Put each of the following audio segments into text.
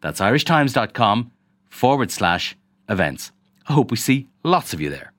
That's irishtimes.com forward slash events. I hope we see lots of you there.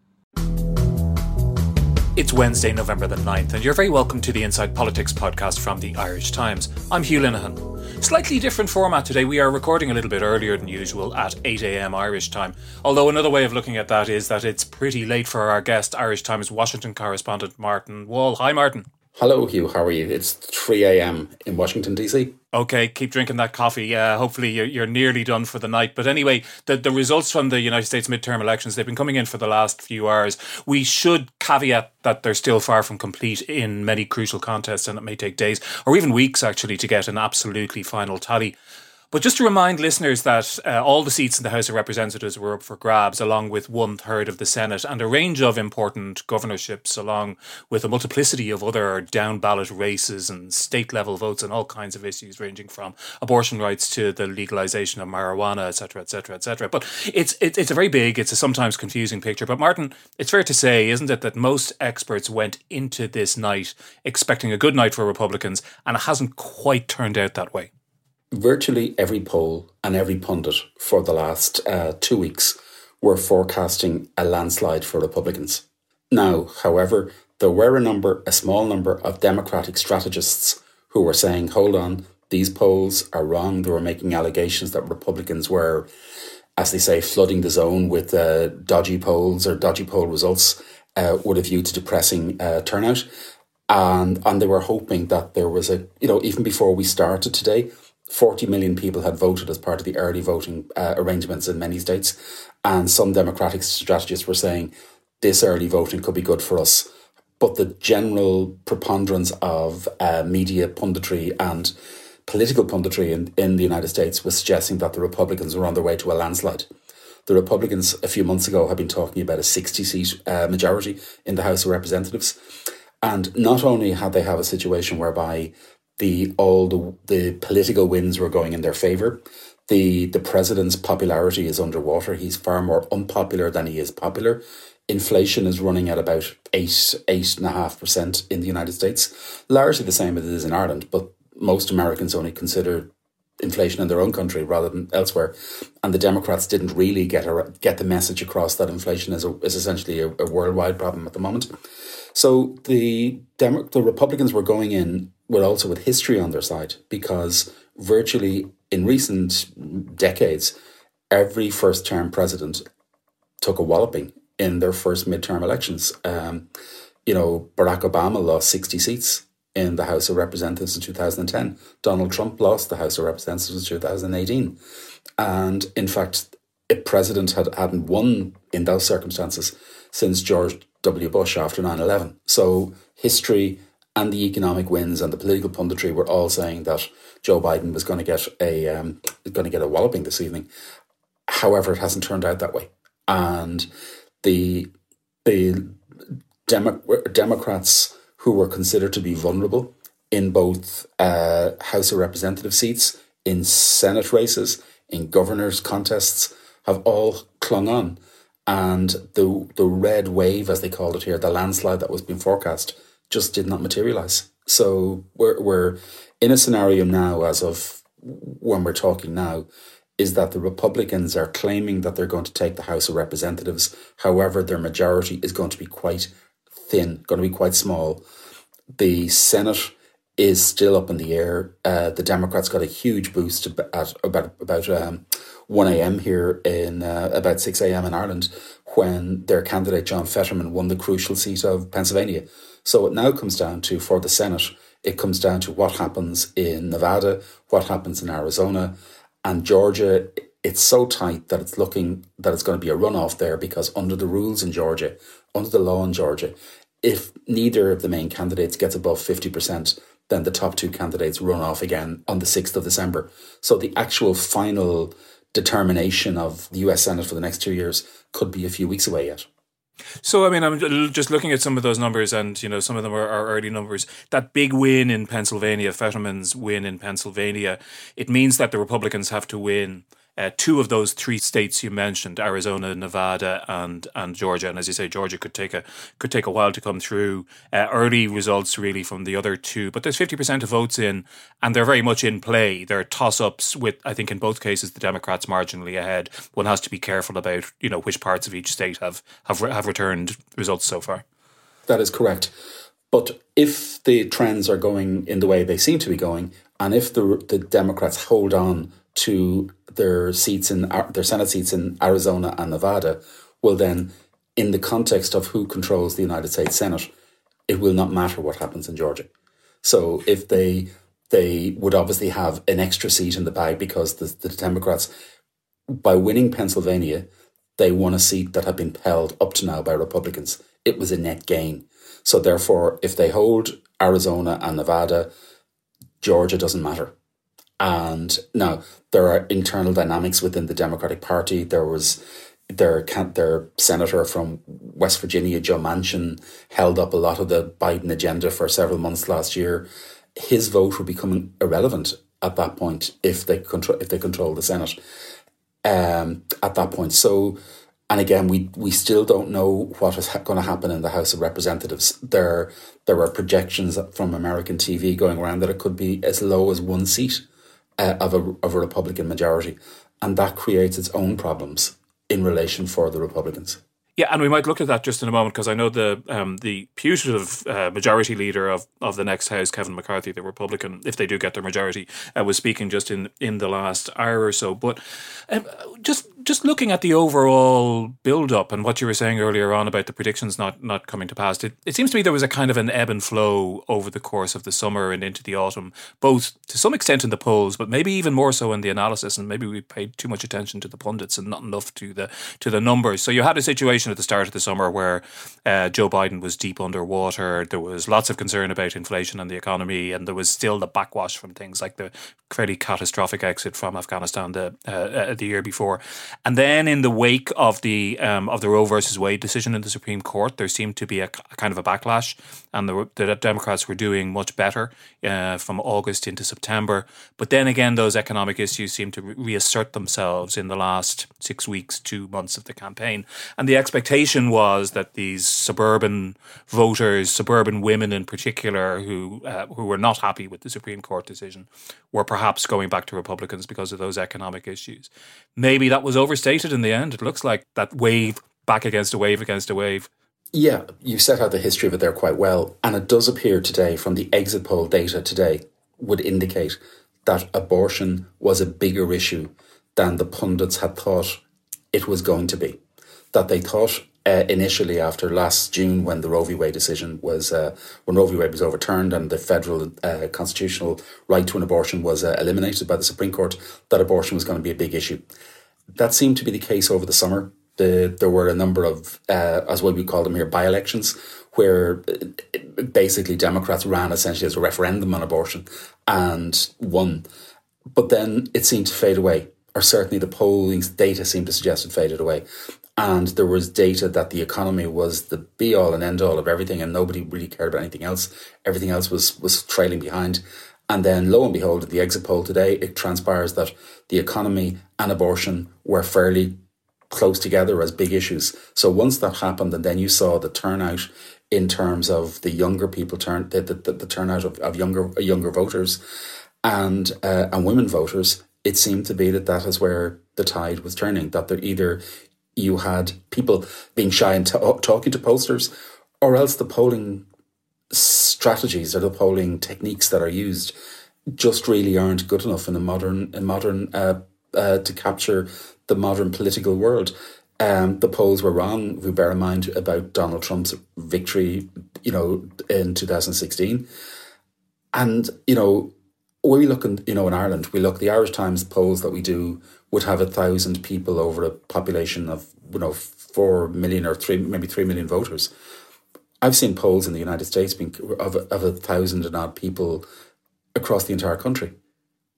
It's Wednesday, November the 9th, and you're very welcome to the Inside Politics podcast from the Irish Times. I'm Hugh Linehan. Slightly different format today. We are recording a little bit earlier than usual at 8am Irish time. Although another way of looking at that is that it's pretty late for our guest, Irish Times Washington correspondent Martin Wall. Hi, Martin. Hello, Hugh. How are you? It's 3 a.m. in Washington, D.C. Okay, keep drinking that coffee. Uh, hopefully, you're, you're nearly done for the night. But anyway, the, the results from the United States midterm elections, they've been coming in for the last few hours. We should caveat that they're still far from complete in many crucial contests, and it may take days or even weeks, actually, to get an absolutely final tally. But just to remind listeners that uh, all the seats in the House of Representatives were up for grabs, along with one third of the Senate, and a range of important governorships, along with a multiplicity of other down ballot races and state level votes and all kinds of issues, ranging from abortion rights to the legalization of marijuana, etc., etc., etc. But it's it, it's a very big, it's a sometimes confusing picture. But Martin, it's fair to say, isn't it, that most experts went into this night expecting a good night for Republicans, and it hasn't quite turned out that way virtually every poll and every pundit for the last uh, two weeks were forecasting a landslide for Republicans. Now, however, there were a number, a small number of Democratic strategists who were saying, hold on, these polls are wrong. They were making allegations that Republicans were, as they say, flooding the zone with uh, dodgy polls or dodgy poll results uh, with a view to depressing uh, turnout. And, and they were hoping that there was a, you know, even before we started today, 40 million people had voted as part of the early voting uh, arrangements in many states. And some Democratic strategists were saying this early voting could be good for us. But the general preponderance of uh, media punditry and political punditry in, in the United States was suggesting that the Republicans were on their way to a landslide. The Republicans a few months ago had been talking about a 60 seat uh, majority in the House of Representatives. And not only had they have a situation whereby the all the, the political winds were going in their favor. The the president's popularity is underwater. He's far more unpopular than he is popular. Inflation is running at about eight eight and a half percent in the United States, largely the same as it is in Ireland. But most Americans only consider inflation in their own country rather than elsewhere. And the Democrats didn't really get a, get the message across that inflation is a, is essentially a, a worldwide problem at the moment. So the Demo- the Republicans were going in but also with history on their side because virtually in recent decades, every first term president took a walloping in their first midterm elections. Um, you know, Barack Obama lost 60 seats in the House of Representatives in 2010. Donald Trump lost the House of Representatives in 2018. And in fact, a president had, hadn't won in those circumstances since George W. Bush after 9 11. So history and the economic wins and the political punditry were all saying that Joe Biden was going to get a um, going to get a walloping this evening. However, it hasn't turned out that way, and the the Demo- Democrats who were considered to be vulnerable in both uh, House of Representative seats, in Senate races, in governors' contests, have all clung on. And the the red wave, as they called it here, the landslide that was being forecast, just did not materialize. So we're, we're in a scenario now, as of when we're talking now, is that the Republicans are claiming that they're going to take the House of Representatives. However, their majority is going to be quite thin, going to be quite small. The Senate is still up in the air. Uh, the Democrats got a huge boost at about about um, one a.m. here in uh, about six a.m. in Ireland when their candidate John Fetterman won the crucial seat of Pennsylvania. So it now comes down to, for the Senate, it comes down to what happens in Nevada, what happens in Arizona, and Georgia. It's so tight that it's looking that it's going to be a runoff there because under the rules in Georgia, under the law in Georgia, if neither of the main candidates gets above 50%, then the top two candidates run off again on the 6th of December. So the actual final determination of the US Senate for the next two years could be a few weeks away yet. So, I mean, I'm just looking at some of those numbers, and you know, some of them are, are, early numbers. That big win in Pennsylvania, Fetterman's win in Pennsylvania, it means that the Republicans have to win uh, two of those three states you mentioned, Arizona, Nevada, and and Georgia, and as you say, Georgia could take a could take a while to come through. Uh, early results really from the other two, but there's fifty percent of votes in, and they're very much in play. There are toss ups with I think in both cases the Democrats marginally ahead. One has to be careful about you know which parts of each state have have have returned results so far. That is correct. But if the trends are going in the way they seem to be going, and if the the Democrats hold on to their seats in uh, their Senate seats in Arizona and Nevada, well, then, in the context of who controls the United States Senate, it will not matter what happens in Georgia. So if they they would obviously have an extra seat in the bag because the, the Democrats, by winning Pennsylvania, they won a seat that had been held up to now by Republicans. It was a net gain. So therefore, if they hold Arizona and Nevada, Georgia doesn't matter. And now there are internal dynamics within the Democratic Party. There was their their senator from West Virginia, Joe Manchin, held up a lot of the Biden agenda for several months last year. His vote would become irrelevant at that point if they control if they control the Senate. Um, at that point, so and again, we we still don't know what is ha- going to happen in the House of Representatives. There there are projections from American TV going around that it could be as low as one seat uh, of a of a Republican majority, and that creates its own problems in relation for the Republicans. Yeah, and we might look at that just in a moment because I know the um, the putative uh, majority leader of, of the next House, Kevin McCarthy, the Republican, if they do get their majority, uh, was speaking just in, in the last hour or so. But um, just just looking at the overall build up and what you were saying earlier on about the predictions not not coming to pass, it, it seems to me there was a kind of an ebb and flow over the course of the summer and into the autumn, both to some extent in the polls, but maybe even more so in the analysis. And maybe we paid too much attention to the pundits and not enough to the to the numbers. So you had a situation at the start of the summer where uh, Joe Biden was deep underwater. There was lots of concern about inflation and the economy, and there was still the backwash from things like the fairly catastrophic exit from Afghanistan the uh, uh, the year before. And then in the wake of the um, of the Roe versus Wade decision in the Supreme Court, there seemed to be a, a kind of a backlash, and the, the Democrats were doing much better uh, from August into September. But then again, those economic issues seem to re- reassert themselves in the last six weeks, two months of the campaign, and the expectation was that these suburban voters, suburban women in particular, who uh, who were not happy with the Supreme Court decision, were perhaps going back to Republicans because of those economic issues. Maybe that was overstated in the end. It looks like that wave back against a wave against a wave. Yeah, you've set out the history of it there quite well. And it does appear today, from the exit poll data today, would indicate that abortion was a bigger issue than the pundits had thought it was going to be. That they thought uh, initially after last June when the Roe v. Wade decision was, uh, when Roe v. Wade was overturned and the federal uh, constitutional right to an abortion was uh, eliminated by the Supreme Court, that abortion was going to be a big issue. That seemed to be the case over the summer. The, there were a number of, uh, as what we call them here, by elections, where uh, basically Democrats ran essentially as a referendum on abortion and won. But then it seemed to fade away, or certainly the polling data seemed to suggest it faded away. And there was data that the economy was the be all and end all of everything and nobody really cared about anything else. Everything else was was trailing behind. And then lo and behold at the exit poll today it transpires that the economy and abortion were fairly close together as big issues. So once that happened and then you saw the turnout in terms of the younger people turn the, the, the, the turnout of, of younger younger voters and uh, and women voters it seemed to be that that is where the tide was turning that they're either you had people being shy and t- talking to pollsters, or else the polling strategies or the polling techniques that are used just really aren't good enough in a modern in modern uh, uh, to capture the modern political world. Um, the polls were wrong. If we bear in mind about Donald Trump's victory, you know, in 2016, and you know, we look in, you know, in Ireland, we look the Irish Times polls that we do would have a thousand people over a population of you know four million or three maybe three million voters. I've seen polls in the United States being of of a thousand and odd people across the entire country.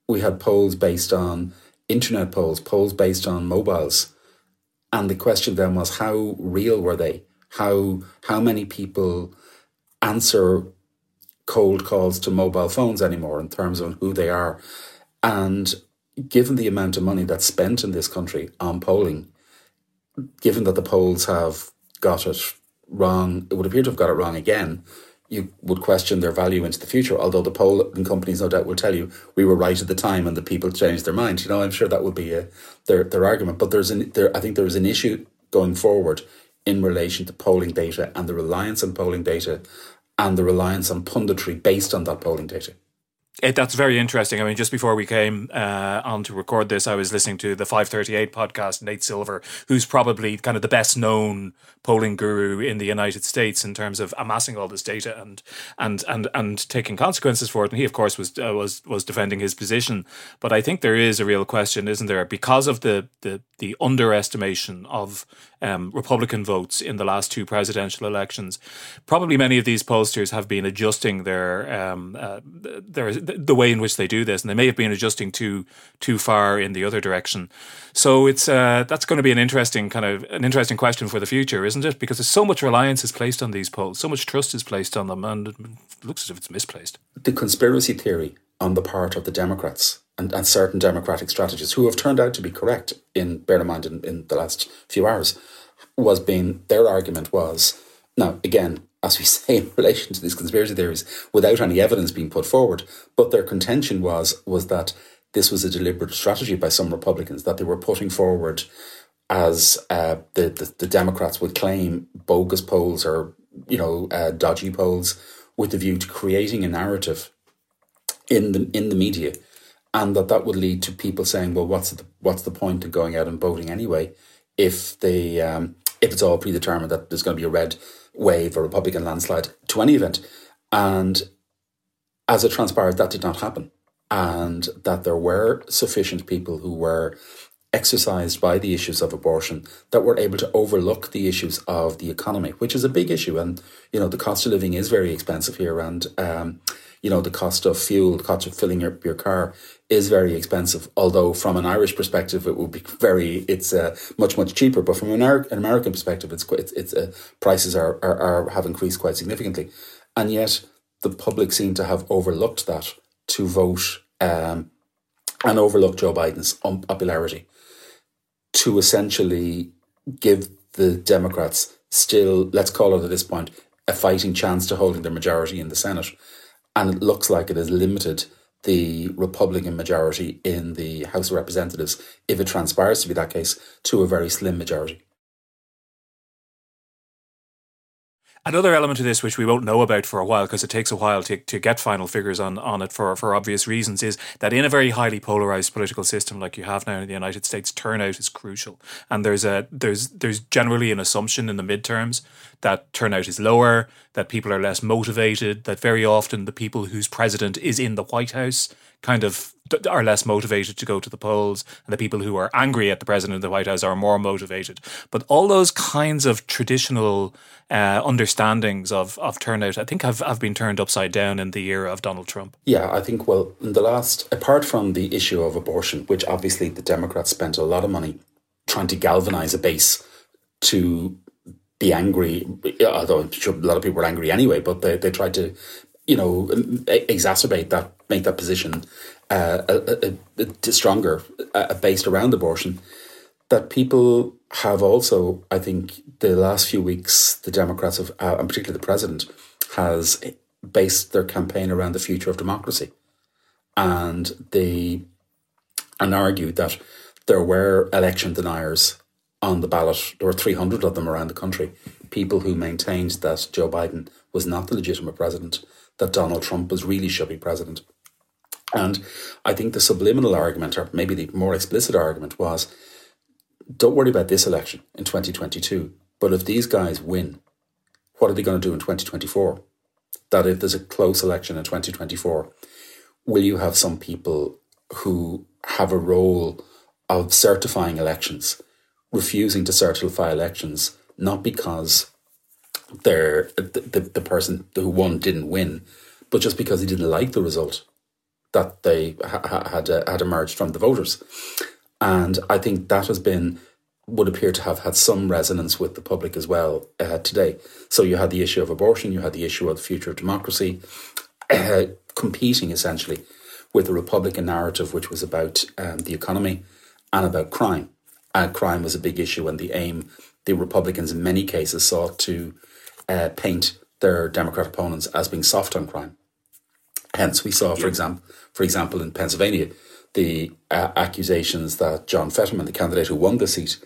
We had polls based on internet polls, polls based on mobiles. And the question then was how real were they? How how many people answer cold calls to mobile phones anymore in terms of who they are? And given the amount of money that's spent in this country on polling, given that the polls have got it wrong, it would appear to have got it wrong again. You would question their value into the future, although the polling companies no doubt will tell you we were right at the time and the people changed their mind. You know, I'm sure that would be a, their their argument. But there's an there I think there is an issue going forward in relation to polling data and the reliance on polling data and the reliance on punditry based on that polling data. It, that's very interesting. I mean, just before we came uh, on to record this, I was listening to the 538 podcast, Nate Silver, who's probably kind of the best known polling guru in the United States in terms of amassing all this data and and and and taking consequences for it. And he, of course, was uh, was was defending his position. But I think there is a real question, isn't there, because of the the the underestimation of um, Republican votes in the last two presidential elections. Probably many of these pollsters have been adjusting their um, uh, their the way in which they do this, and they may have been adjusting too too far in the other direction. So it's uh, that's going to be an interesting kind of an interesting question for the future, isn't it? Because there's so much reliance is placed on these polls, so much trust is placed on them, and it looks as if it's misplaced. The conspiracy theory on the part of the Democrats and, and certain democratic strategists who have turned out to be correct in bear in mind in, in the last few hours was being their argument was now again as we say in relation to these conspiracy theories without any evidence being put forward but their contention was was that this was a deliberate strategy by some republicans that they were putting forward as uh, the, the, the democrats would claim bogus polls or you know uh, dodgy polls with the view to creating a narrative in the in the media and that that would lead to people saying, "Well, what's the what's the point of going out and voting anyway if they um, if it's all predetermined that there's going to be a red wave or Republican landslide to any event?" And as it transpired, that did not happen, and that there were sufficient people who were exercised by the issues of abortion that were able to overlook the issues of the economy, which is a big issue. And, you know, the cost of living is very expensive here. And, um, you know, the cost of fuel, the cost of filling your, your car is very expensive. Although from an Irish perspective, it would be very, it's uh, much, much cheaper. But from an, an American perspective, it's, it's, it's uh, prices are, are, are, have increased quite significantly. And yet the public seem to have overlooked that to vote um, and overlook Joe Biden's unpopularity to essentially give the Democrats still, let's call it at this point, a fighting chance to holding their majority in the Senate. And it looks like it has limited the Republican majority in the House of Representatives, if it transpires to be that case, to a very slim majority. Another element of this, which we won't know about for a while because it takes a while to, to get final figures on, on it for, for obvious reasons, is that in a very highly polarized political system like you have now in the United States, turnout is crucial. And there's a there's there's generally an assumption in the midterms that turnout is lower, that people are less motivated, that very often the people whose president is in the White House kind of are less motivated to go to the polls, and the people who are angry at the president of the White House are more motivated. But all those kinds of traditional uh, understandings of, of turnout, I think, have, have been turned upside down in the era of Donald Trump. Yeah, I think, well, in the last, apart from the issue of abortion, which obviously the Democrats spent a lot of money trying to galvanize a base to be angry, although a lot of people were angry anyway, but they, they tried to, you know, exacerbate that, make that position uh, a, a, a stronger, uh, based around abortion. That people have also, I think, the last few weeks, the Democrats have, uh, and particularly the president, has based their campaign around the future of democracy, and they and argued that there were election deniers on the ballot. There were 300 of them around the country. People who maintained that Joe Biden was not the legitimate president, that Donald Trump was really should be president. And I think the subliminal argument, or maybe the more explicit argument, was don't worry about this election in 2022. But if these guys win, what are they going to do in 2024? That if there's a close election in 2024, will you have some people who have a role of certifying elections refusing to certify elections, not because they're the, the, the person who won didn't win, but just because he didn't like the result. That they ha- had uh, had emerged from the voters, and I think that has been would appear to have had some resonance with the public as well uh, today. So you had the issue of abortion, you had the issue of the future of democracy, uh, competing essentially with the Republican narrative, which was about um, the economy and about crime. Crime was a big issue, and the aim the Republicans in many cases sought to uh, paint their Democrat opponents as being soft on crime. Hence, we saw, for example, for example, in Pennsylvania, the uh, accusations that John Fetterman, the candidate who won the seat,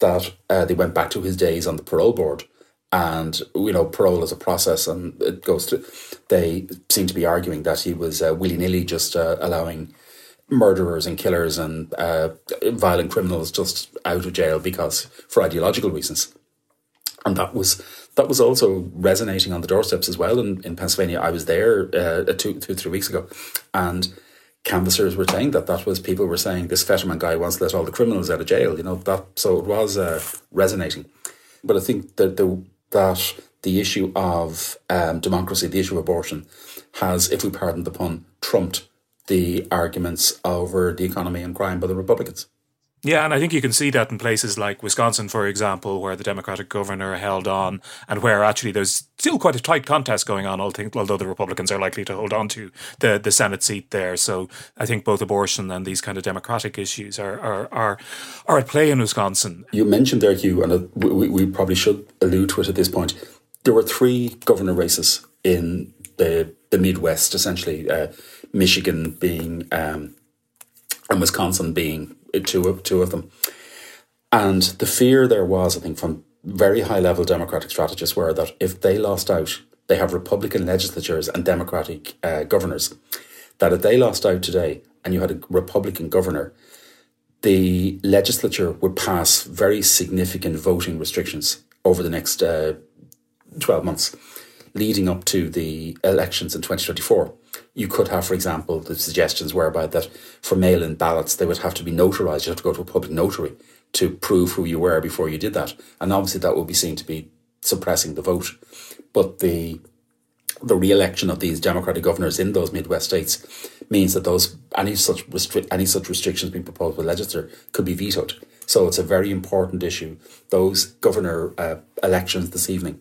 that uh, they went back to his days on the parole board, and you know, parole is a process, and it goes to. They seem to be arguing that he was uh, willy nilly just uh, allowing murderers and killers and uh, violent criminals just out of jail because for ideological reasons. And that was that was also resonating on the doorsteps as well in, in Pennsylvania. I was there uh, two, two, three weeks ago, and canvassers were saying that that was people were saying this Fetterman guy wants to let all the criminals out of jail. You know that, so it was uh, resonating. But I think that the that the issue of um, democracy, the issue of abortion, has, if we pardon the pun, trumped the arguments over the economy and crime by the Republicans. Yeah, and I think you can see that in places like Wisconsin, for example, where the Democratic governor held on, and where actually there's still quite a tight contest going on. Although the Republicans are likely to hold on to the, the Senate seat there, so I think both abortion and these kind of democratic issues are are are, are at play in Wisconsin. You mentioned there, Hugh, and we, we probably should allude to it at this point. There were three governor races in the the Midwest, essentially. Uh, Michigan being um, and Wisconsin being two of two of them. And the fear there was, I think, from very high level Democratic strategists were that if they lost out, they have Republican legislatures and Democratic uh, governors. That if they lost out today and you had a Republican governor, the legislature would pass very significant voting restrictions over the next uh, 12 months leading up to the elections in 2024 you could have, for example, the suggestions whereby that for mail in ballots, they would have to be notarized. You have to go to a public notary to prove who you were before you did that. And obviously, that would be seen to be suppressing the vote. But the the re-election of these Democratic governors in those Midwest states means that those any such any such restrictions being proposed by the legislature could be vetoed. So it's a very important issue. Those governor uh, elections this evening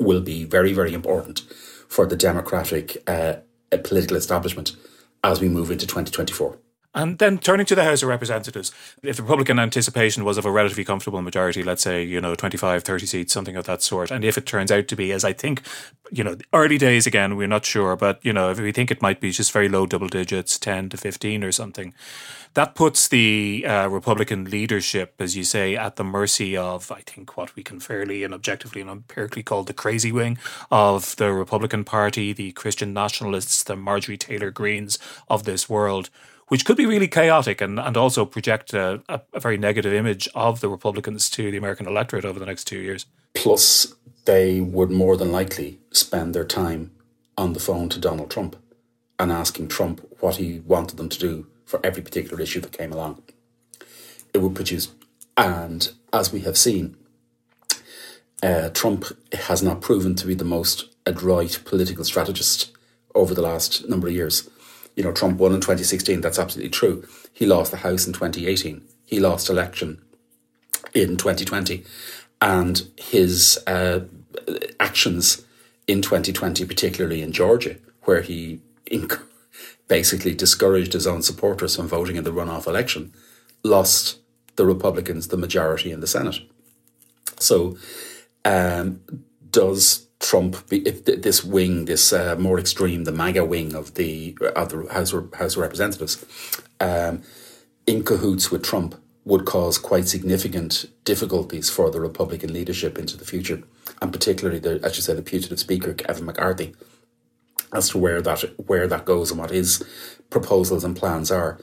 will be very very important for the Democratic uh, political establishment as we move into 2024. And then turning to the House of Representatives, if the Republican anticipation was of a relatively comfortable majority, let's say, you know, 25, 30 seats, something of that sort, and if it turns out to be, as I think, you know, early days again, we're not sure, but, you know, if we think it might be just very low double digits, 10 to 15 or something, that puts the uh, Republican leadership, as you say, at the mercy of, I think, what we can fairly and objectively and empirically call the crazy wing of the Republican Party, the Christian nationalists, the Marjorie Taylor Greenes of this world which could be really chaotic and, and also project a, a, a, very negative image of the Republicans to the American electorate over the next two years. Plus, they would more than likely spend their time on the phone to Donald Trump and asking Trump what he wanted them to do for every particular issue that came along. It would produce, and as we have seen, uh, Trump has not proven to be the most adroit political strategist over the last number of years you know, Trump won in 2016. That's absolutely true. He lost the House in 2018. He lost election in 2020. And his uh, actions in 2020, particularly in Georgia, where he basically discouraged his own supporters from voting in the runoff election, lost the Republicans the majority in the Senate. So, um, does Trump, if this wing, this uh, more extreme, the MAGA wing of the of the House House of Representatives, um, in cahoots with Trump, would cause quite significant difficulties for the Republican leadership into the future, and particularly the, as you said, the putative Speaker Kevin McCarthy, as to where that where that goes and what his proposals and plans are.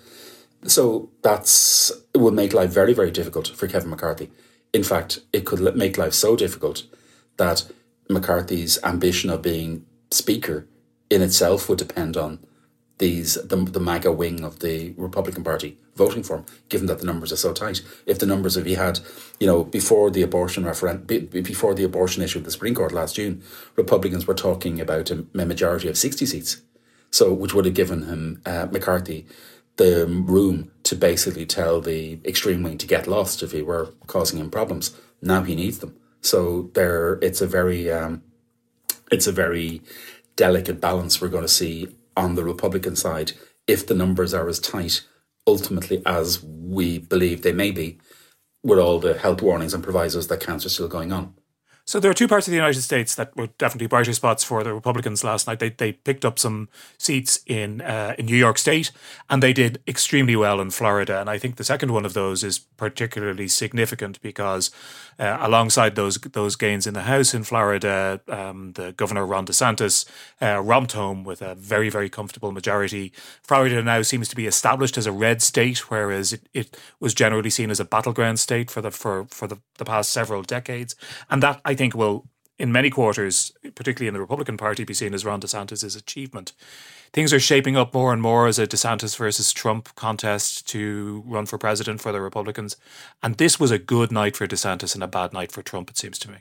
So that's it would make life very very difficult for Kevin McCarthy. In fact, it could make life so difficult that McCarthy's ambition of being speaker in itself would depend on these the, the MAGA wing of the Republican Party voting for him, given that the numbers are so tight. If the numbers, if he had, you know, before the abortion referendum, before the abortion issue of the Supreme Court last June, Republicans were talking about a majority of 60 seats. So, which would have given him uh, McCarthy the room to basically tell the extreme wing to get lost if he were causing him problems. Now he needs them. So there, it's a very, um, it's a very delicate balance we're going to see on the Republican side if the numbers are as tight ultimately as we believe they may be, with all the health warnings and provisos that cancer still going on. So there are two parts of the United States that were definitely brighter spots for the Republicans last night. They they picked up some seats in uh, in New York State, and they did extremely well in Florida. And I think the second one of those is particularly significant because, uh, alongside those those gains in the House in Florida, um, the Governor Ron DeSantis uh, romped home with a very very comfortable majority. Florida now seems to be established as a red state, whereas it, it was generally seen as a battleground state for the for for the, the past several decades, and that I think will, in many quarters, particularly in the Republican Party, be seen as Ron DeSantis' achievement. Things are shaping up more and more as a DeSantis versus Trump contest to run for president for the Republicans. And this was a good night for DeSantis and a bad night for Trump, it seems to me.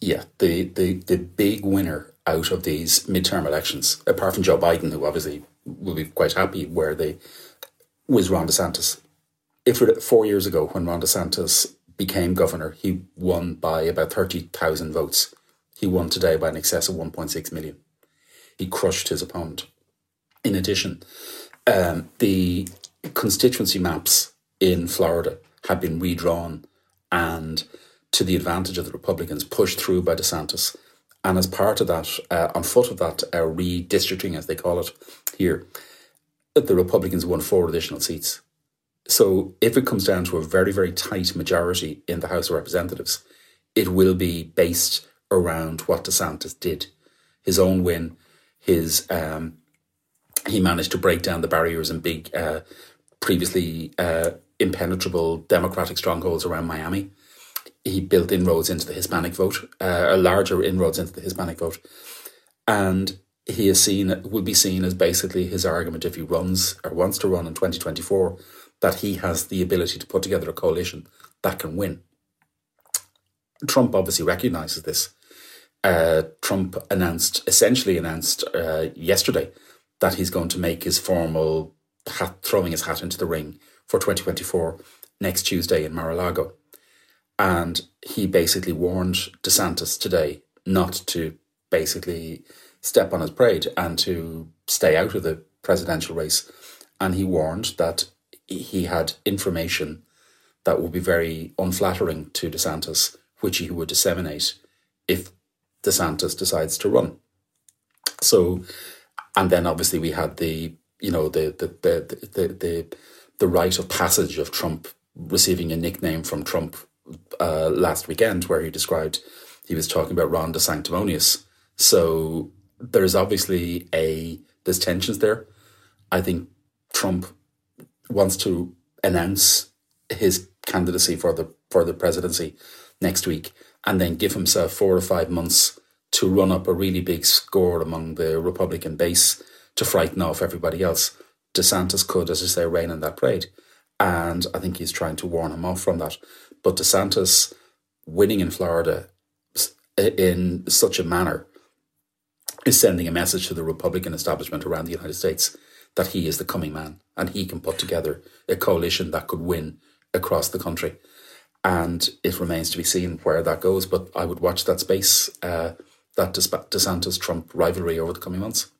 Yeah, the, the, the big winner out of these midterm elections, apart from Joe Biden, who obviously will be quite happy where they was Ron DeSantis. If four years ago, when Ron DeSantis became governor, he won by about 30,000 votes. He won today by an excess of 1.6 million. He crushed his opponent. In addition, um, the constituency maps in Florida have been redrawn and to the advantage of the Republicans, pushed through by DeSantis. And as part of that, uh, on foot of that uh, redistricting, as they call it here, the Republicans won four additional seats. So if it comes down to a very, very tight majority in the House of Representatives, it will be based around what DeSantis did. His own win, his um, he managed to break down the barriers and big, uh, previously uh, impenetrable Democratic strongholds around Miami. He built inroads into the Hispanic vote, uh, a larger inroads into the Hispanic vote, and he is seen will be seen as basically his argument if he runs or wants to run in twenty twenty four that he has the ability to put together a coalition that can win. Trump obviously recognizes this. Uh, Trump announced, essentially announced uh, yesterday, that he's going to make his formal hat, throwing his hat into the ring for 2024 next Tuesday in Mar-a-Lago. And he basically warned DeSantis today not to basically step on his parade and to stay out of the presidential race. And he warned that he had information that would be very unflattering to DeSantis, which he would disseminate if DeSantis decides to run. So, and then obviously we had the you know the the the the the, the rite of passage of Trump receiving a nickname from Trump uh, last weekend, where he described he was talking about Ron DeSanctimonious. So there's obviously a there's tensions there. I think Trump wants to announce his candidacy for the for the presidency next week, and then give himself four or five months to run up a really big score among the Republican base to frighten off everybody else. DeSantis could, as I say, rain in that parade, and I think he's trying to warn him off from that. But DeSantis winning in Florida in such a manner is sending a message to the Republican establishment around the United States that he is the coming man and he can put together a coalition that could win across the country. And it remains to be seen where that goes. But I would watch that space, uh, that DeSantis Trump rivalry over the coming months.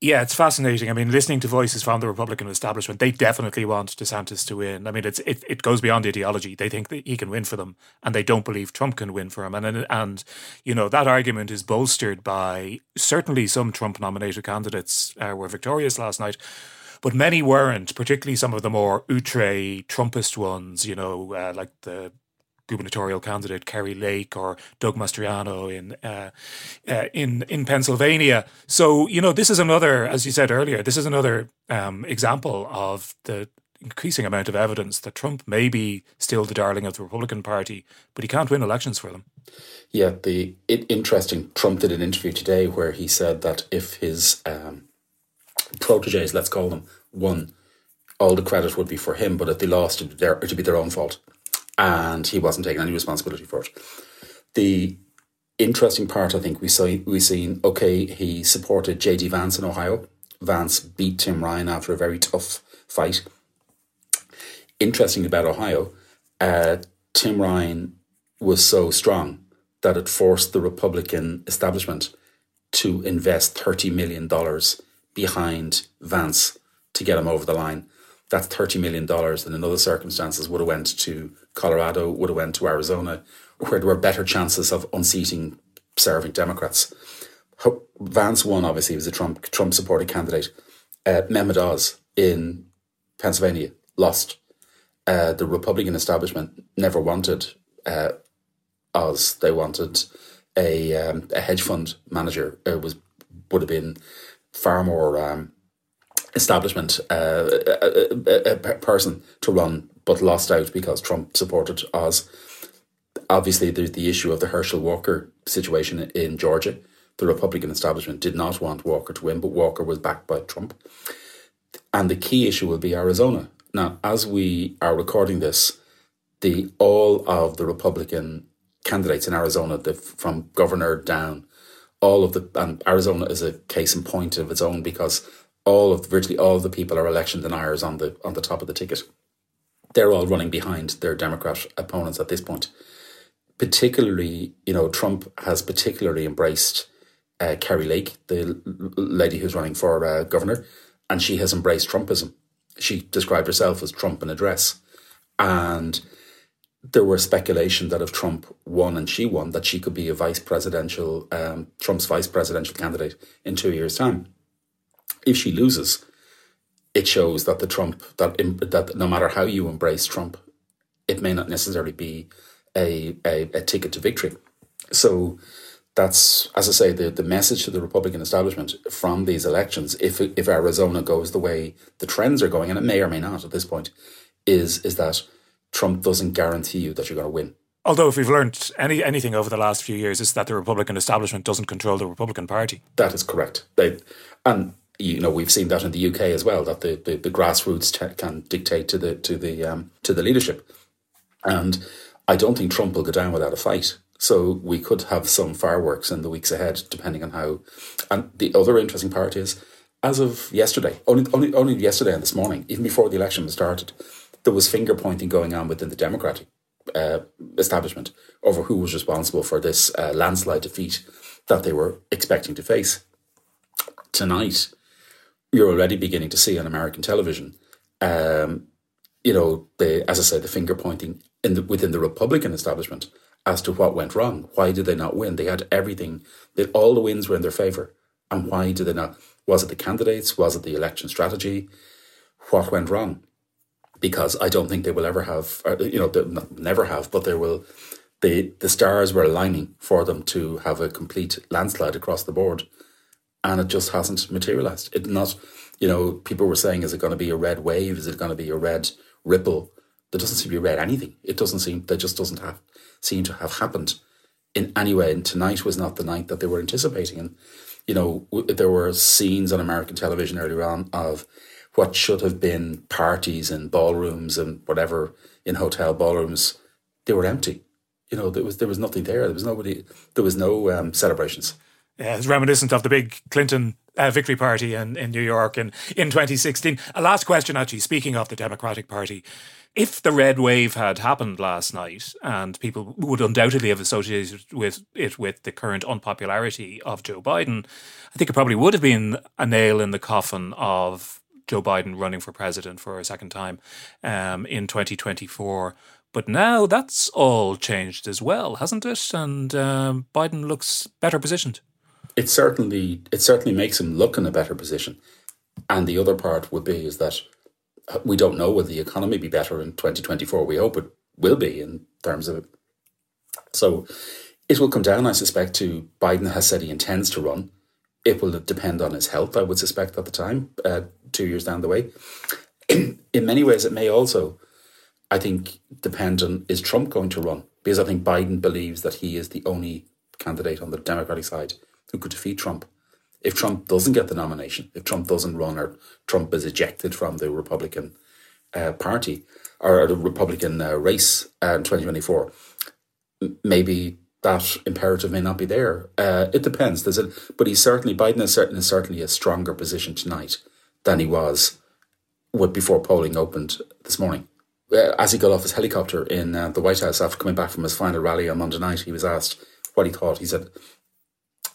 Yeah, it's fascinating. I mean, listening to voices from the Republican establishment, they definitely want DeSantis to win. I mean, it's it, it goes beyond ideology. They think that he can win for them, and they don't believe Trump can win for him. And and, and you know that argument is bolstered by certainly some Trump nominated candidates uh, were victorious last night, but many weren't. Particularly some of the more outre Trumpist ones. You know, uh, like the gubernatorial candidate Kari Lake or Doug Mastriano in uh, uh, in in Pennsylvania. So you know, this is another, as you said earlier, this is another um, example of the increasing amount of evidence that Trump may be still the darling of the Republican Party, but he can't win elections for them. Yeah, the it, interesting. Trump did an interview today where he said that if his um, proteges, let's call them, won, all the credit would be for him, but if they lost, it would be their own fault and he wasn't taking any responsibility for it. The interesting part, I think, we saw we seen okay, he supported J.D. Vance in Ohio, Vance beat Tim Ryan after a very tough fight. Interesting about Ohio, uh, Tim Ryan was so strong that it forced the Republican establishment to invest $30 million behind Vance to get him over the line. That's $30 million that in other circumstances would have went to Colorado, would have went to Arizona, where there were better chances of unseating serving Democrats. Vance won, obviously, he was a Trump Trump supported candidate. Uh, Mehmet Oz in Pennsylvania lost. Uh, the Republican establishment never wanted uh, Oz. They wanted a um, a hedge fund manager. It was would have been far more um, establishment uh, a, a, a, person to run, but lost out because Trump supported Oz. Obviously, there's the issue of the Herschel Walker situation in Georgia. The Republican establishment did not want Walker to win, but Walker was backed by Trump. And the key issue will be Arizona. Now, as we are recording this, the all of the Republican candidates in Arizona, the, from governor down, all of the and Arizona is a case in point of its own because all of virtually all of the people are election deniers on the on the top of the ticket. They're all running behind their Democrat opponents at this point. Particularly, you know, Trump has particularly embraced uh, Lake, the lady who's running for uh, governor, and she has embraced Trumpism. She described herself as Trump in a dress, and there were speculation that if Trump won and she won, that she could be a vice presidential, um, Trump's vice presidential candidate in two years' time. If she loses, it shows that the Trump that that no matter how you embrace Trump, it may not necessarily be a, a, a ticket to victory. So that's, as I say, the, the message to the Republican establishment from these elections, if, if Arizona goes the way the trends are going, and it may or may not at this point, is, is that Trump doesn't guarantee you that you're going to win. Although, if we've learned any anything over the last few years, is that the Republican establishment doesn't control the Republican Party. That is correct. They, and you know we've seen that in the UK as well. That the, the, the grassroots can dictate to the to the um, to the leadership, and I don't think Trump will go down without a fight. So we could have some fireworks in the weeks ahead, depending on how. And the other interesting part is, as of yesterday, only only only yesterday and this morning, even before the election was started, there was finger pointing going on within the Democratic uh, establishment over who was responsible for this uh, landslide defeat that they were expecting to face. Tonight, you're already beginning to see on American television, um, you know, the as I said, the finger pointing in the, within the Republican establishment as to what went wrong. Why did they not win? They had everything; that all the wins were in their favor, and why did they not? Was it the candidates? Was it the election strategy? What went wrong? Because I don't think they will ever have, uh, you know, never have, but there will. The the stars were aligning for them to have a complete landslide across the board, and it just hasn't materialized. It not, you know, people were saying, is it going to be a red wave? Is it going to be a red ripple? There doesn't seem to be red anything. It doesn't seem. There just doesn't have seem to have happened in any way. And tonight was not the night that they were anticipating. And you know, there were scenes on American television earlier on of what should have been parties and ballrooms and whatever in hotel ballrooms. They were empty. You know, there was there was nothing there. There was nobody. There was no um, celebrations. Yeah, it's reminiscent of the big Clinton uh, victory party in, in New York in, in 2016. A last question, actually, speaking of the Democratic Party. If the red wave had happened last night, and people would undoubtedly have associated with it with the current unpopularity of Joe Biden, I think it probably would have been a nail in the coffin of Joe Biden running for president for a second time um, in 2024. But now that's all changed as well, hasn't it? And um, Biden looks better positioned it certainly it certainly makes him look in a better position. And the other part would be is that we don't know will the economy be better in 2024. We hope it will be in terms of it. So it will come down, I suspect, to Biden has said he intends to run. It will depend on his health, I would suspect, at the time, uh, two years down the way. in many ways, it may also, I think, depend on is Trump going to run? Because I think Biden believes that he is the only candidate on the Democratic side who could defeat Trump. If Trump doesn't get the nomination, if Trump doesn't run or Trump is ejected from the Republican uh, Party or the Republican uh, race uh, in 2024, maybe that imperative may not be there. Uh, it depends. There's a, but he's certainly Biden is certainly certainly a stronger position tonight than he was with before polling opened this morning. As he got off his helicopter in uh, the White House after coming back from his final rally on Monday night, he was asked what he thought. He said,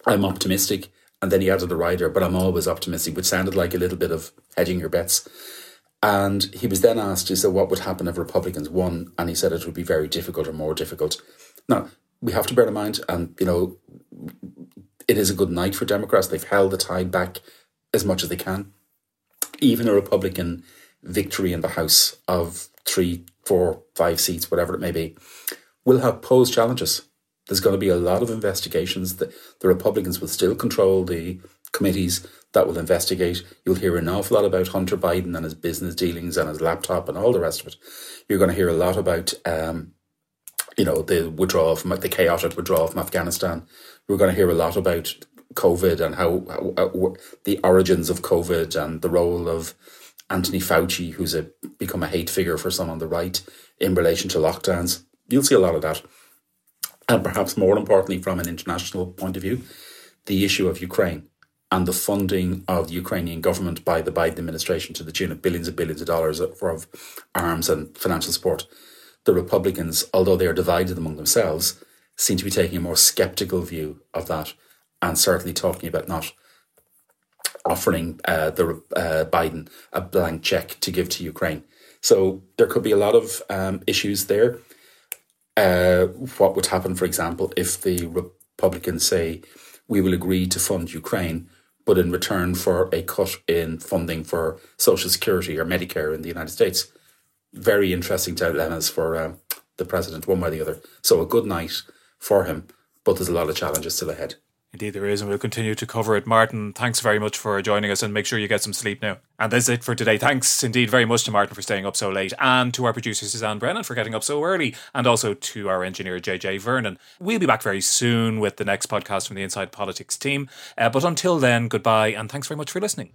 "I'm optimistic," and then he added the rider, "But I'm always optimistic," which sounded like a little bit of hedging your bets. And he was then asked, he said, what would happen if Republicans won? And he said it would be very difficult or more difficult. Now, we have to bear in mind, and you know, it is a good night for Democrats. They've held the tide back as much as they can. Even a Republican victory in the House of three, four, five seats, whatever it may be, will have posed challenges. There's going to be a lot of investigations. The, the Republicans will still control the committees that will investigate. You'll hear an awful lot about Hunter Biden and his business dealings and his laptop and all the rest of it. You're going to hear a lot about um, you know, the withdrawal from the chaotic withdrawal from Afghanistan. We're going to hear a lot about COVID and how, how, how, the origins of COVID and the role of Anthony Fauci, who's a become a hate figure for some on the right in relation to lockdowns. You'll see a lot of that. And perhaps more importantly, from an international point of view, the issue of Ukraine and the funding of the Ukrainian government by the Biden administration to the tune of billions and billions of dollars of arms and financial support the Republicans, although they are divided among themselves, seem to be taking a more sceptical view of that and certainly talking about not offering uh, the uh, Biden a blank check to give to Ukraine. So there could be a lot of um, issues there. Uh, what would happen, for example, if the Republicans say we will agree to fund Ukraine, but in return for a cut in funding for Social Security or Medicare in the United States? very interesting dilemmas for um, the president, one way or the other. So a good night for him, but there's a lot of challenges still ahead. Indeed, there is, and we'll continue to cover it. Martin, thanks very much for joining us, and make sure you get some sleep now. And that's it for today. Thanks indeed very much to Martin for staying up so late, and to our producer Suzanne Brennan for getting up so early, and also to our engineer JJ Vernon. We'll be back very soon with the next podcast from the Inside Politics team. Uh, but until then, goodbye, and thanks very much for listening.